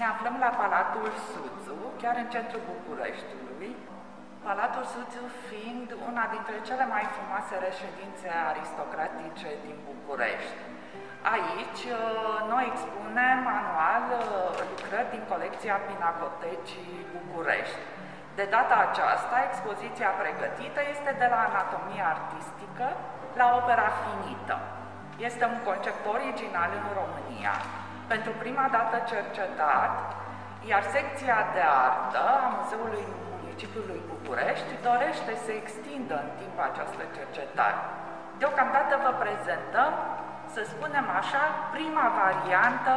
Ne aflăm la Palatul Suțu, chiar în centrul Bucureștiului, Palatul Suțu fiind una dintre cele mai frumoase reședințe aristocratice din București. Aici uh, noi expunem anual uh, lucrări din colecția Pinacotecii București. De data aceasta, expoziția pregătită este de la anatomie artistică la opera finită. Este un concept original în România, pentru prima dată cercetat, iar secția de artă a Muzeului municipiului București dorește să extindă în timp această cercetare. Deocamdată vă prezentăm, să spunem așa, prima variantă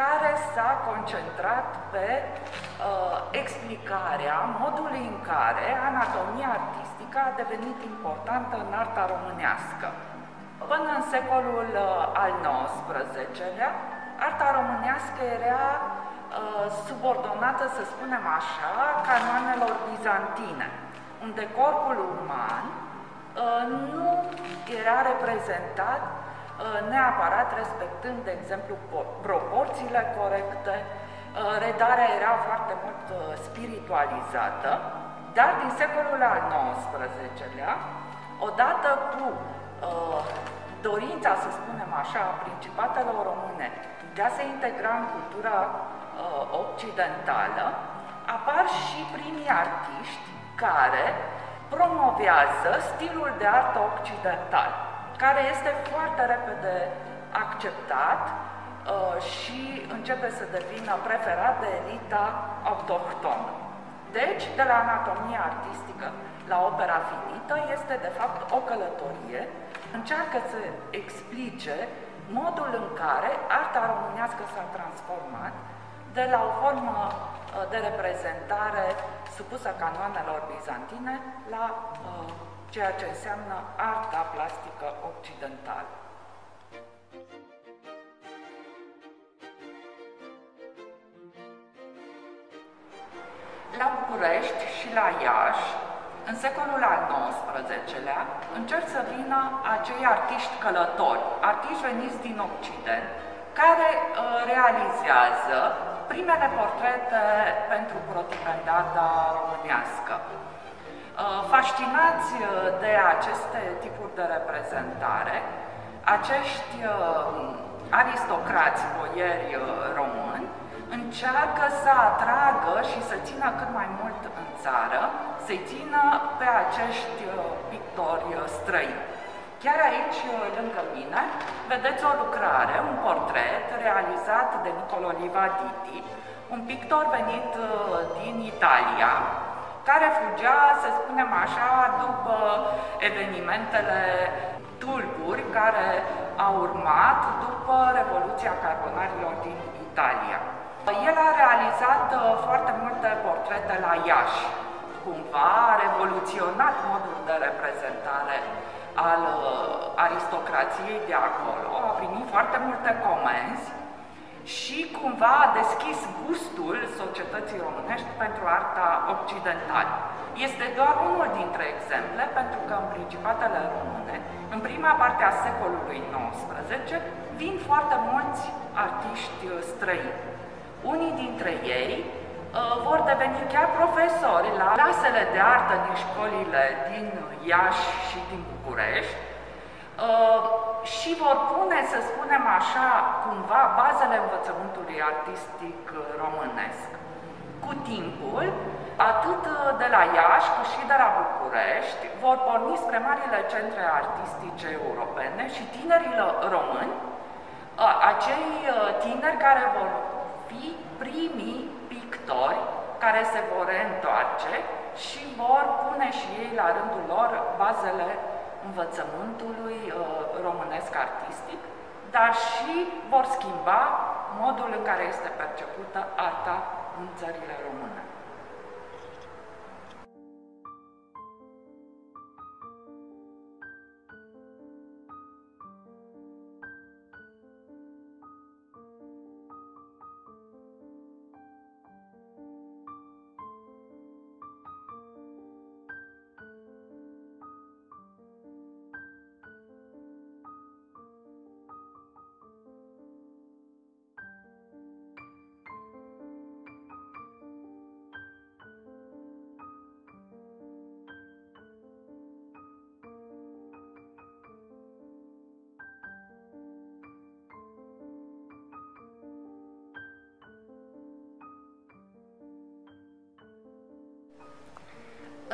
care s-a concentrat pe uh, explicarea modului în care anatomia artistică a devenit importantă în arta românească. Până în secolul uh, al XIX-lea, arta românească era uh, subordonată, să spunem așa, canoanelor bizantine, unde corpul uman uh, nu era reprezentat uh, neapărat respectând, de exemplu, proporțiile corecte, uh, redarea era foarte mult uh, spiritualizată, dar din secolul al XIX-lea, odată cu uh, dorința, să spunem așa, a principatelor române de a se integra în cultura uh, occidentală, apar și primii artiști care promovează stilul de artă occidental, care este foarte repede acceptat uh, și începe să devină preferat de elita autohtonă. Deci, de la anatomia artistică la opera finită, este de fapt o călătorie, încearcă să explice modul în care arta românească s-a transformat de la o formă uh, de reprezentare supusă canoanelor bizantine la uh, ceea ce înseamnă arta plastică occidentală. La București și la Iași în secolul al XIX-lea încerc să vină acei artiști călători, artiști veniți din Occident, care uh, realizează primele portrete pentru protipendada românească. Uh, fascinați uh, de aceste tipuri de reprezentare, acești uh, aristocrați boieri uh, români încearcă să atragă și să țină cât mai mult în țară, să-i țină pe acești uh, pictori uh, străini. Chiar aici, uh, lângă mine, vedeți o lucrare, un portret realizat de Nicolo Livaditi, un pictor venit din Italia, care fugea, să spunem așa, după evenimentele tulburi care au urmat după Revoluția Carbonarilor din Italia. El a realizat uh, foarte multe portrete la Iași. Cumva a revoluționat modul de reprezentare al uh, aristocrației de acolo, a primit foarte multe comenzi și cumva a deschis gustul societății românești pentru arta occidentală. Este doar unul dintre exemple, pentru că în Principatele Române, în prima parte a secolului XIX, vin foarte mulți artiști uh, străini. Unii dintre ei uh, vor deveni chiar profesori la clasele de artă din școlile din Iași și din București uh, și vor pune, să spunem așa, cumva bazele învățământului artistic românesc. Cu timpul, atât de la Iași cât și de la București vor porni spre marile centre artistice europene și tinerilor români, uh, acei uh, tineri care vor fi primii pictori care se vor reîntoarce și vor pune și ei la rândul lor bazele învățământului uh, românesc artistic, dar și vor schimba modul în care este percepută arta în țările române.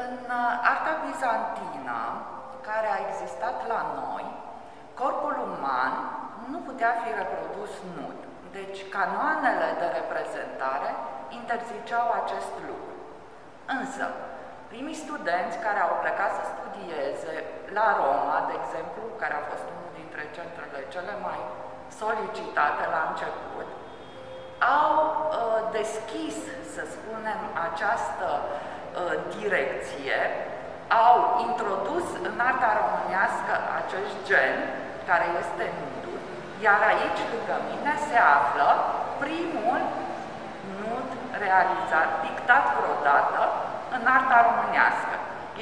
În uh, arta bizantină, care a existat la noi, corpul uman nu putea fi reprodus nud. Deci canoanele de reprezentare interziceau acest lucru. Însă, primii studenți care au plecat să studieze la Roma, de exemplu, care a fost unul dintre centrele cele mai solicitate la început, au uh, deschis, să spunem, această uh, direcție, au introdus în arta românească acest gen, care este nudul, iar aici, lângă mine, se află primul nud realizat, pictat vreodată în arta românească.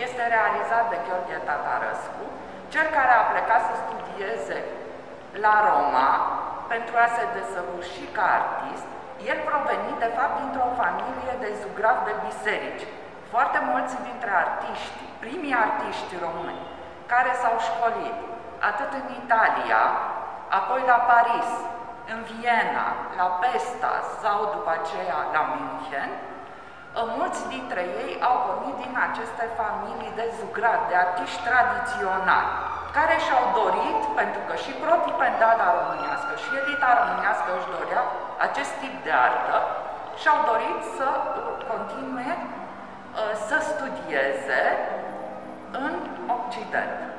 Este realizat de Gheorghe Tatarăscu, cel care a plecat să studieze la Roma pentru a se desăvârși ca artist, el provenit de fapt dintr-o familie de zugrav de biserici. Foarte mulți dintre artiști, primii artiști români, care s-au școlit atât în Italia, apoi la Paris, în Viena, la Pesta sau după aceea la München, mulți dintre ei au pornit din aceste familii de zugrat, de artiști tradiționali, care și-au dorit, pentru că și propipendada românească și elita românească își dorea acest tip de artă, și-au dorit să continue uh, să studieze în Occident.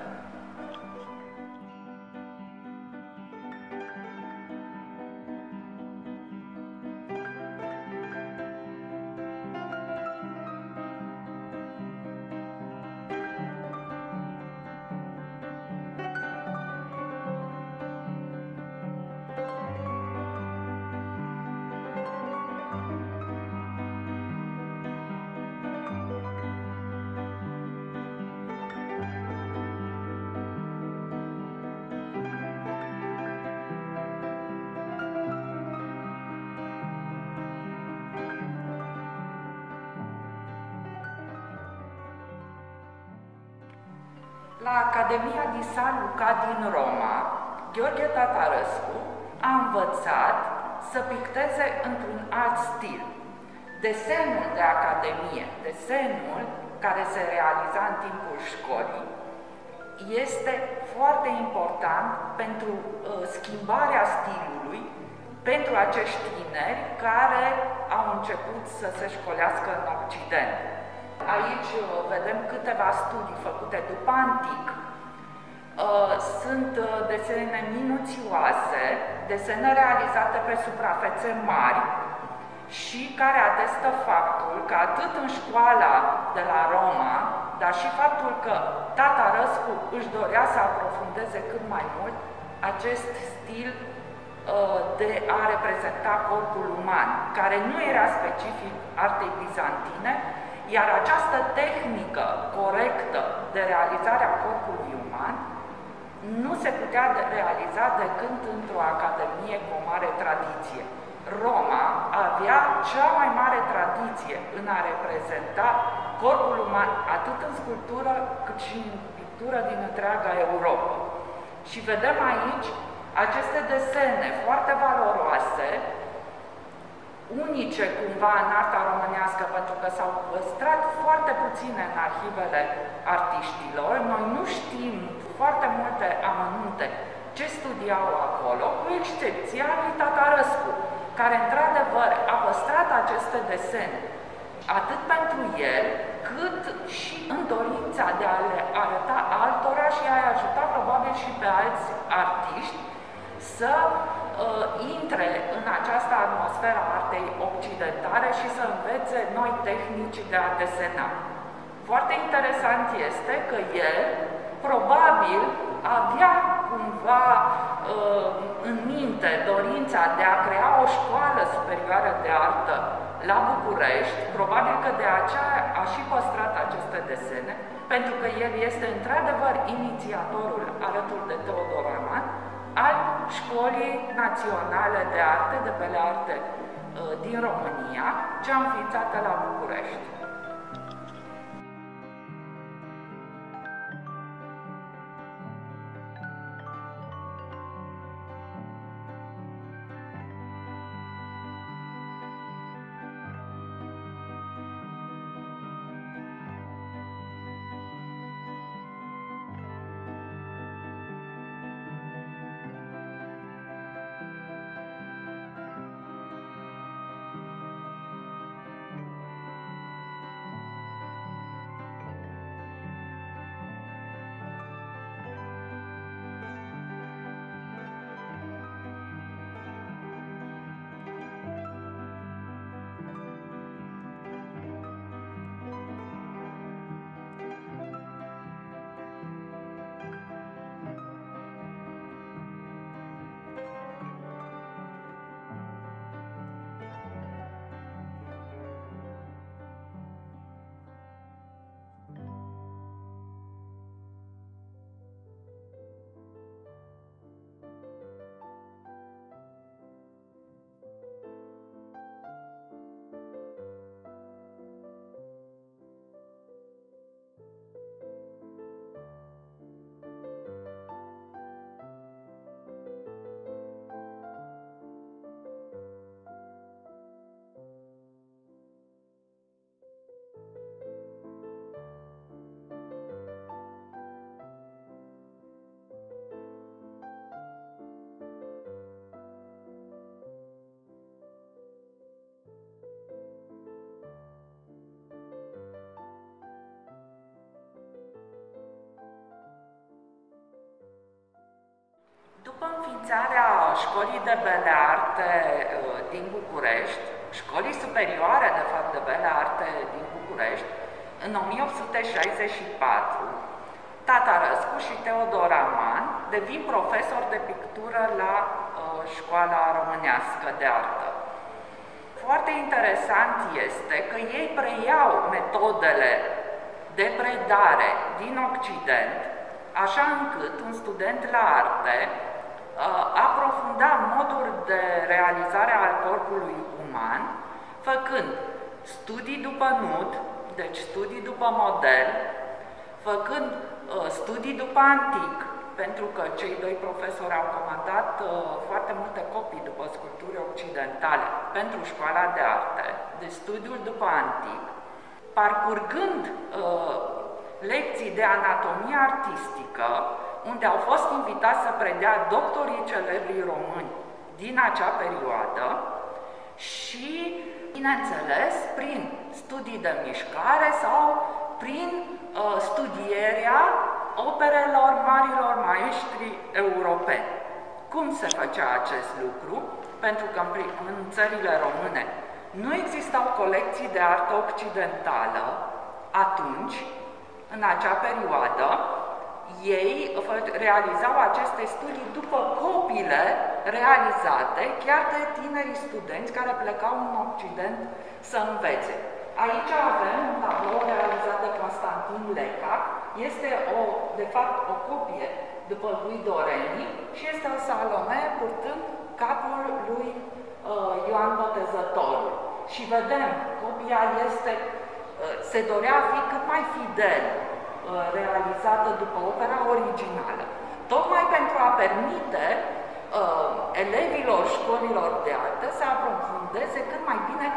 La Academia di San Luca din Roma, Gheorghe Tatarăscu a învățat să picteze într-un alt stil. Desenul de academie, desenul care se realiza în timpul școlii, este foarte important pentru uh, schimbarea stilului pentru acești tineri care au început să se școlească în Occident. Aici uh, vedem câteva studii făcute după antic. Uh, sunt uh, desene minuțioase, desene realizate pe suprafețe mari și care atestă faptul că atât în școala de la Roma, dar și faptul că tata Răscu își dorea să aprofundeze cât mai mult acest stil de a reprezenta corpul uman, care nu era specific artei bizantine, iar această tehnică corectă de realizare a corpului uman nu se putea realiza decât într-o academie cu o mare tradiție. Roma avea cea mai mare tradiție în a reprezenta corpul uman, atât în sculptură cât și în pictură din întreaga Europa. Și vedem aici aceste desene foarte valoroase, unice cumva în arta românească, pentru că s-au păstrat foarte puține în arhivele artiștilor. Noi nu știm foarte multe amănunte ce studiau acolo, cu excepția lui Tatarăscu, care într-adevăr a păstrat aceste desene, atât pentru el, cât și în dorința de a le arăta altora și a-i ajuta probabil și pe alți artiști să uh, intre în această atmosferă a artei occidentale și să învețe noi tehnici de a desena. Foarte interesant este că el probabil avea cumva uh, în minte dorința de a crea o școală superioară de artă la București, probabil că de aceea a și păstrat aceste desene, pentru că el este într-adevăr inițiatorul alături de Teodor Aman al Școlii Naționale de Arte, de Bele Arte uh, din România, cea înființată la București. Înființarea Școlii de Bele Arte uh, din București, Școlii Superioare, de fapt, de Bele Arte din București, în 1864, Tata Răscu și Teodor Aman devin profesor de pictură la uh, Școala Românească de Artă. Foarte interesant este că ei preiau metodele de predare din Occident, așa încât un student la arte uh, aprofunda moduri de realizare al corpului uman, făcând studii după nud, deci studii după model, făcând uh, studii după antic, pentru că cei doi profesori au comandat uh, foarte multe copii după sculpturi occidentale pentru școala de arte, de studiul după antic, parcurgând uh, lecții de anatomie artistică, unde au fost invitați să predea doctorii celebri români din acea perioadă și, bineînțeles, prin studii de mișcare sau prin uh, studierea operelor marilor maestri europeni. Cum se făcea acest lucru? Pentru că în, în țările române nu existau colecții de artă occidentală atunci, în acea perioadă, ei realizau aceste studii după copiile realizate chiar de tinerii studenți care plecau în Occident să învețe. Aici avem un tablou realizat de Constantin Leca, este o, de fapt o copie după lui Doreni și este o Salome purtând capul lui uh, Ioan Botezătorul. Și vedem, copia este, uh, se dorea a fi cât mai fidel uh, realizată după opera originală, tocmai pentru a permite uh, elevilor școlilor de artă să aprofundeze cât mai bine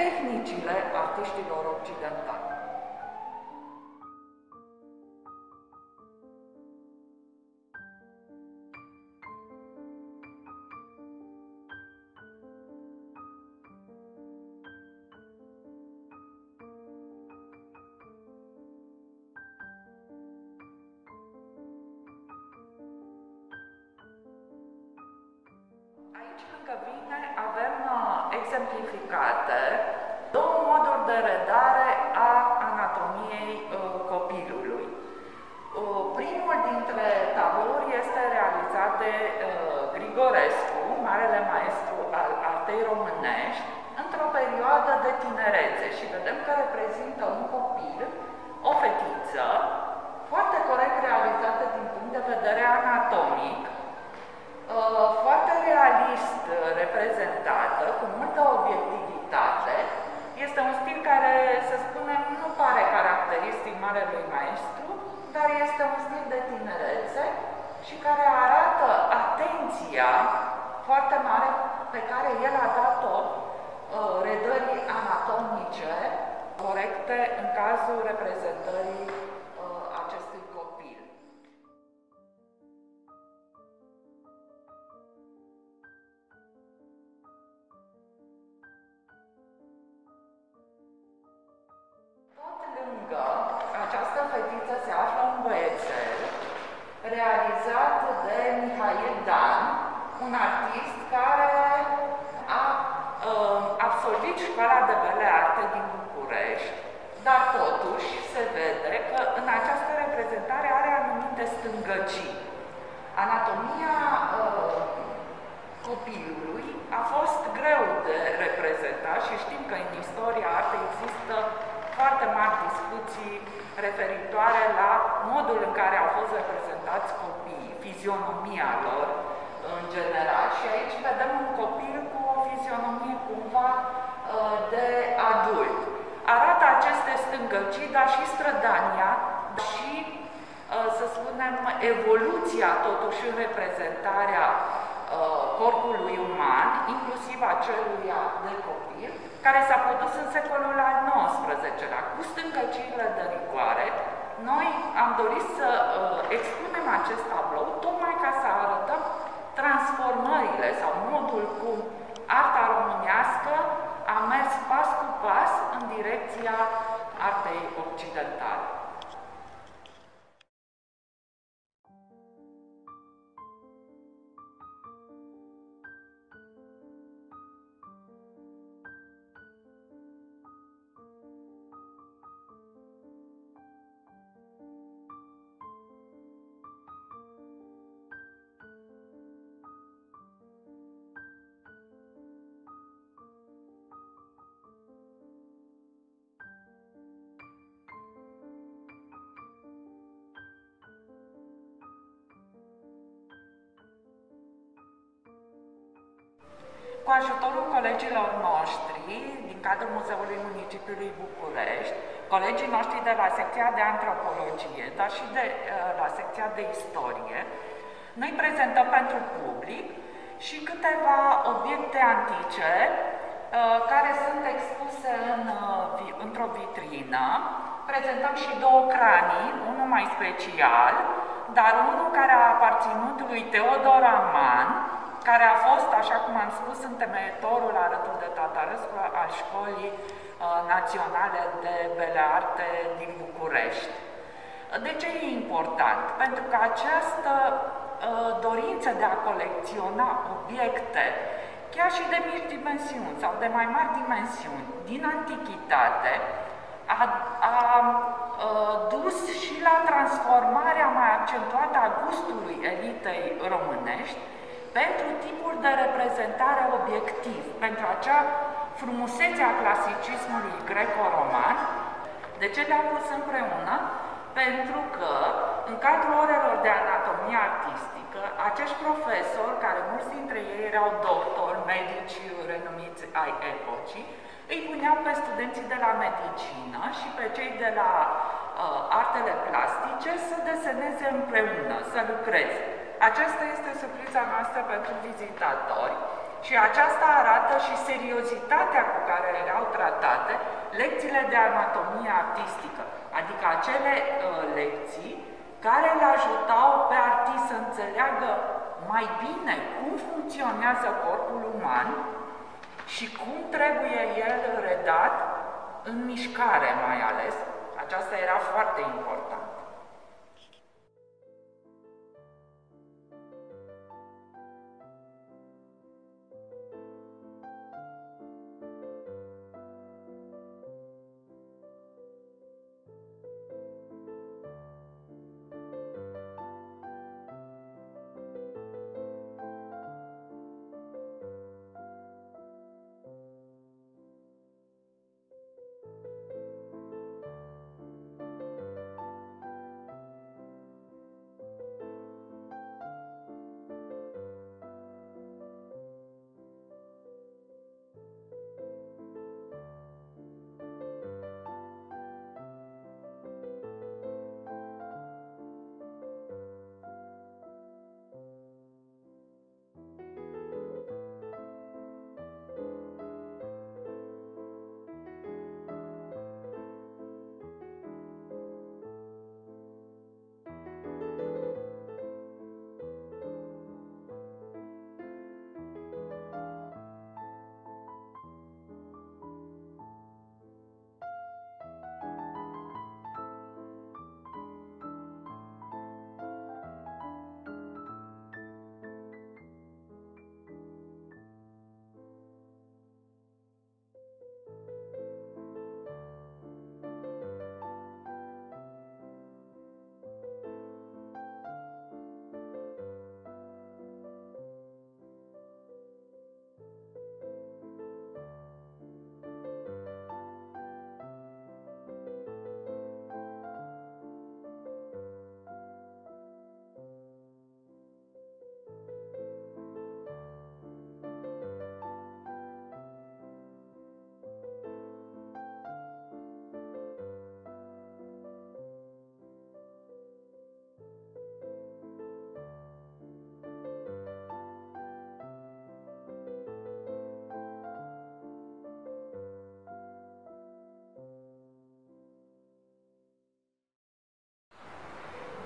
tehnicile artiștilor occidentali. Artei românești, într-o perioadă de tinerețe și vedem că reprezintă un copil, o fetiță, foarte corect realizată din punct de vedere anatomic, Uh, foarte realist uh, reprezentată, cu multă obiectivitate. Este un stil care, să spunem, nu pare caracteristic marelui maestru, dar este un stil de tinerețe și care arată atenția foarte mare pe care el a dat-o uh, redării anatomice corecte în cazul reprezentării școala de bele arte din București, dar totuși se vede că în această reprezentare are anumite stângăcii. Anatomia uh, copilului a fost greu de reprezentat și știm că în istoria artei există foarte mari discuții referitoare la modul în care au fost reprezentați copiii, fizionomia lor în general. Și aici vedem un copil cu o fizionomie cumva uh, de adult. Arată aceste stângăcii, dar și strădania, și, uh, să spunem, evoluția totuși în reprezentarea uh, corpului uman, inclusiv a celuia de copil, care s-a produs în secolul al XIX-lea, cu stâncăcirile de rigoare, noi am dorit să uh, expunem acest tablou tocmai ca să arătăm transformările sau modul cum arta românească a mers pas cu pas în direcția artei occidentale. Cu ajutorul colegilor noștri din cadrul Muzeului Municipiului București, colegii noștri de la secția de antropologie, dar și de uh, la secția de istorie, noi prezentăm pentru public și câteva obiecte antice uh, care sunt expuse în, uh, într-o vitrină. Prezentăm și două cranii, unul mai special, dar unul care a aparținut lui Teodor Aman, care a fost, așa cum am spus, întemeietorul alături de Tatarescu al Școlii uh, Naționale de Bele Arte din București. De ce e important? Pentru că această uh, dorință de a colecționa obiecte, chiar și de mici dimensiuni sau de mai mari dimensiuni, din antichitate, a, a, a uh, dus și la transformarea mai accentuată a gustului elitei românești pentru tipuri de reprezentare obiectiv, pentru acea frumusețe a clasicismului greco-roman. De ce le-am pus împreună? Pentru că, în cadrul orelor de anatomie artistică, acești profesori, care mulți dintre ei erau doctori, medici renumiți ai epocii, îi puneau pe studenții de la medicină și pe cei de la uh, artele plastice să deseneze împreună, să lucreze. Aceasta este surpriza noastră pentru vizitatori și aceasta arată și seriozitatea cu care erau tratate lecțiile de anatomie artistică, adică acele uh, lecții care îl ajutau pe artist să înțeleagă mai bine cum funcționează corpul uman și cum trebuie el redat în mișcare mai ales. Aceasta era foarte important.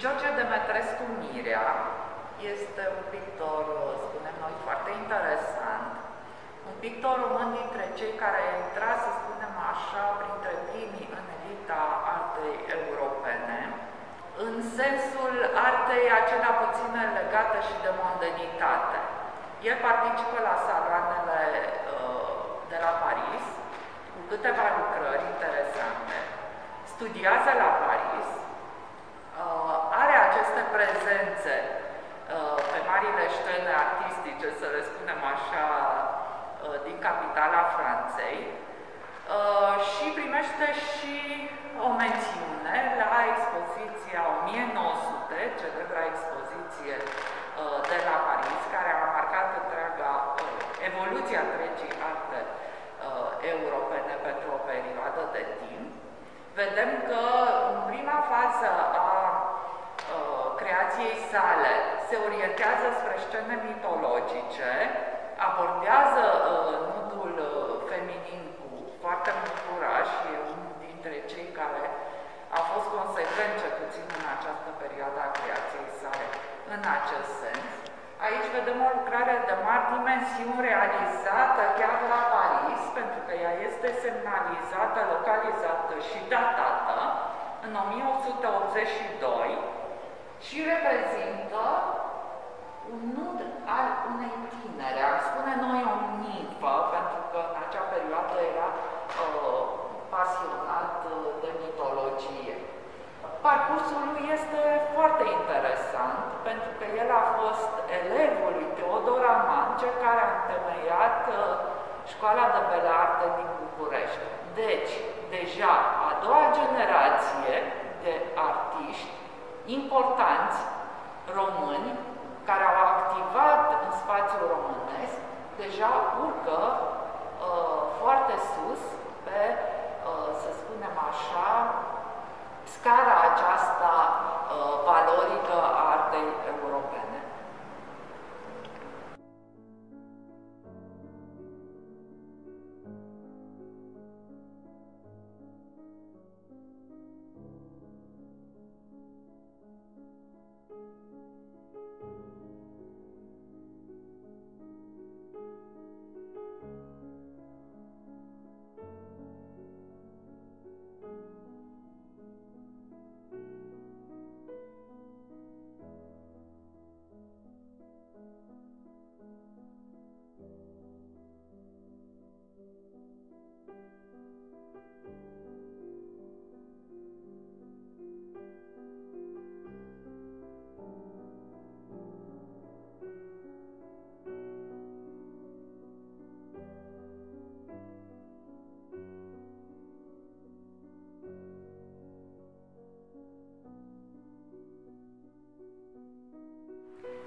George Demetrescu Mirea este un pictor, spunem noi, foarte interesant, un pictor român dintre cei care a intrat, să spunem așa, printre primii în elita artei europene, în sensul artei acelea puțin legate și de mondenitate. El participă la saloanele uh, de la Paris, cu câteva lucrări interesante, studiază la Paris, prezențe uh, pe marile scene artistice, să le spunem așa, uh, din capitala Franței uh, și primește și o mențiune la expoziția 1900, celebra expoziție de la Paris, care a marcat întreaga evoluție evoluția întregii arte uh, europene pentru o perioadă de timp, vedem că în prima fază a uh, creației sale se orientează spre scene mitologice, abordează uh, nudul uh, feminin cu foarte mult curaj și e unul dintre cei care a fost consecvent, cel puțin în această perioadă a creației sale, în acest sens. Aici vedem o lucrare de mari dimensiuni realizată chiar la Paris, pentru că ea este semnalizată, localizată și datată în 1882 și reprezintă un nud al unei tinere, am spune noi o nimfă, pentru că în acea perioadă era uh, pasionat uh, de mitologie. Parcursul lui este foarte interesant, pentru că el a fost elevul lui Teodor Aman, cel care a întemeiat uh, Școala de Bele Arte din București. Deci, deja a doua generație de artiști importanți români care au activat în spațiul românesc, deja urcă uh, foarte sus pe, uh, să spunem așa, scara aceasta uh, valorică a artei europene.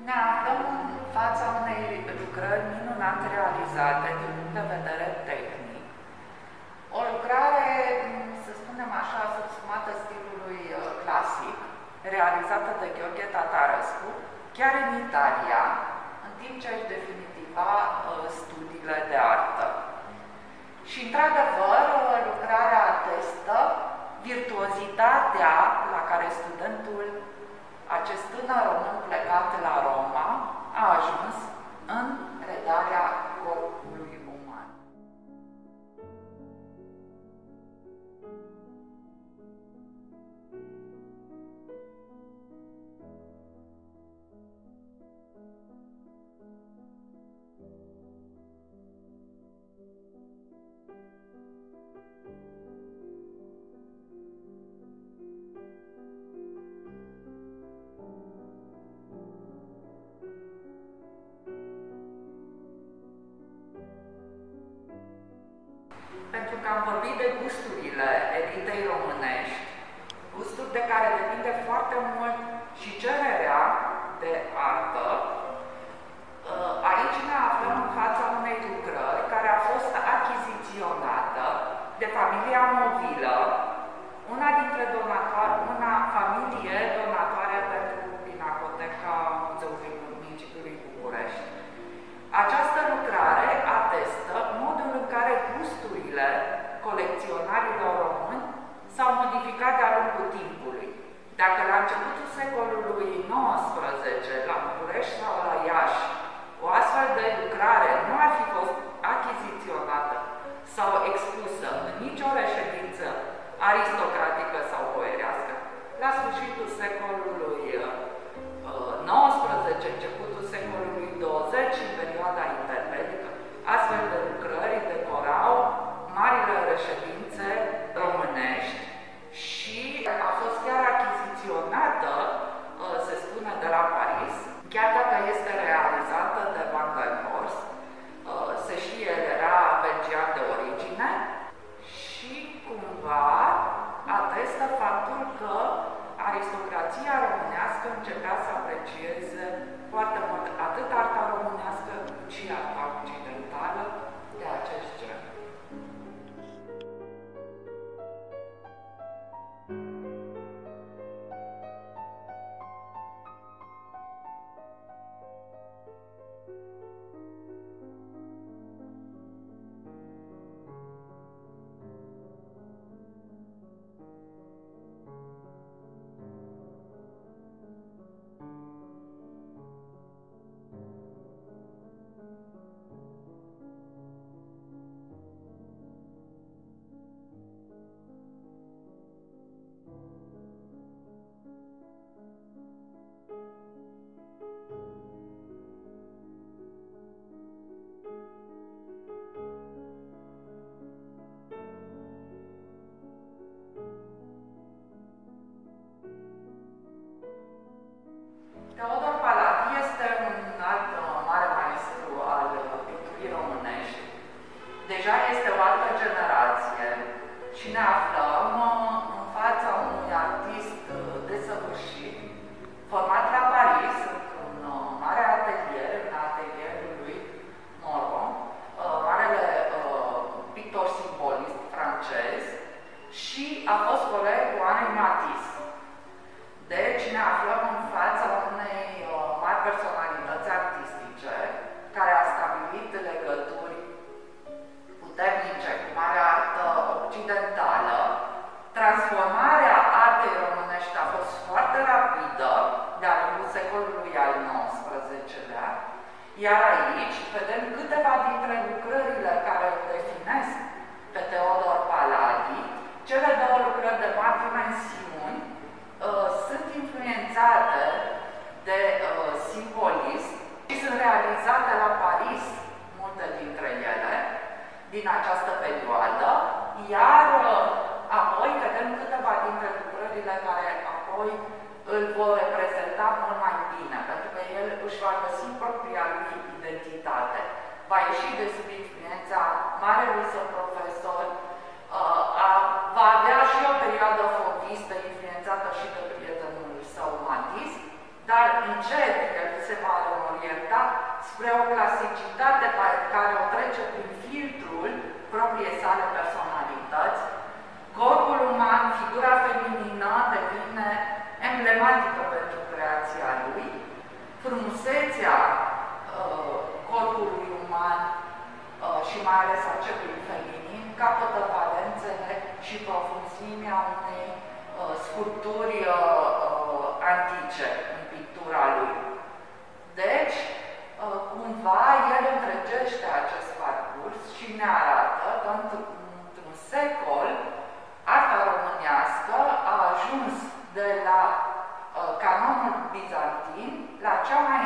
Ne aflăm în fața unei lucrări minunate realizate din punct de vedere tehnic. O lucrare, să spunem așa, subsumată stilului uh, clasic, realizată de Gheorghe Tatarescu, chiar în Italia, în timp ce își definitiva uh, studiile de artă. Și, într-adevăr, uh, lucrarea atestă virtuozitatea că am vorbit de gusturile elitei românești, gusturi de care Dacă la începutul secolului XIX, la București sau la Iași, o astfel de lucrare nu ar fi fost achiziționată sau perioadă fobistă influențată și de prietenul său Matis, dar încet el se va orienta spre o clasicitate care o trece prin filtrul propriei sale personalități. Corpul uman, figura feminină devine emblematică pentru creația lui, frumusețea uh, corpului uman uh, și mai ales a celui feminin capătă valențele și profunzimea unei uh, sculpturi uh, uh, antice în pictura lui. Deci, uh, cumva, el întregește acest parcurs și ne arată că într-un secol arta românească a ajuns de la uh, canonul bizantin la cea mai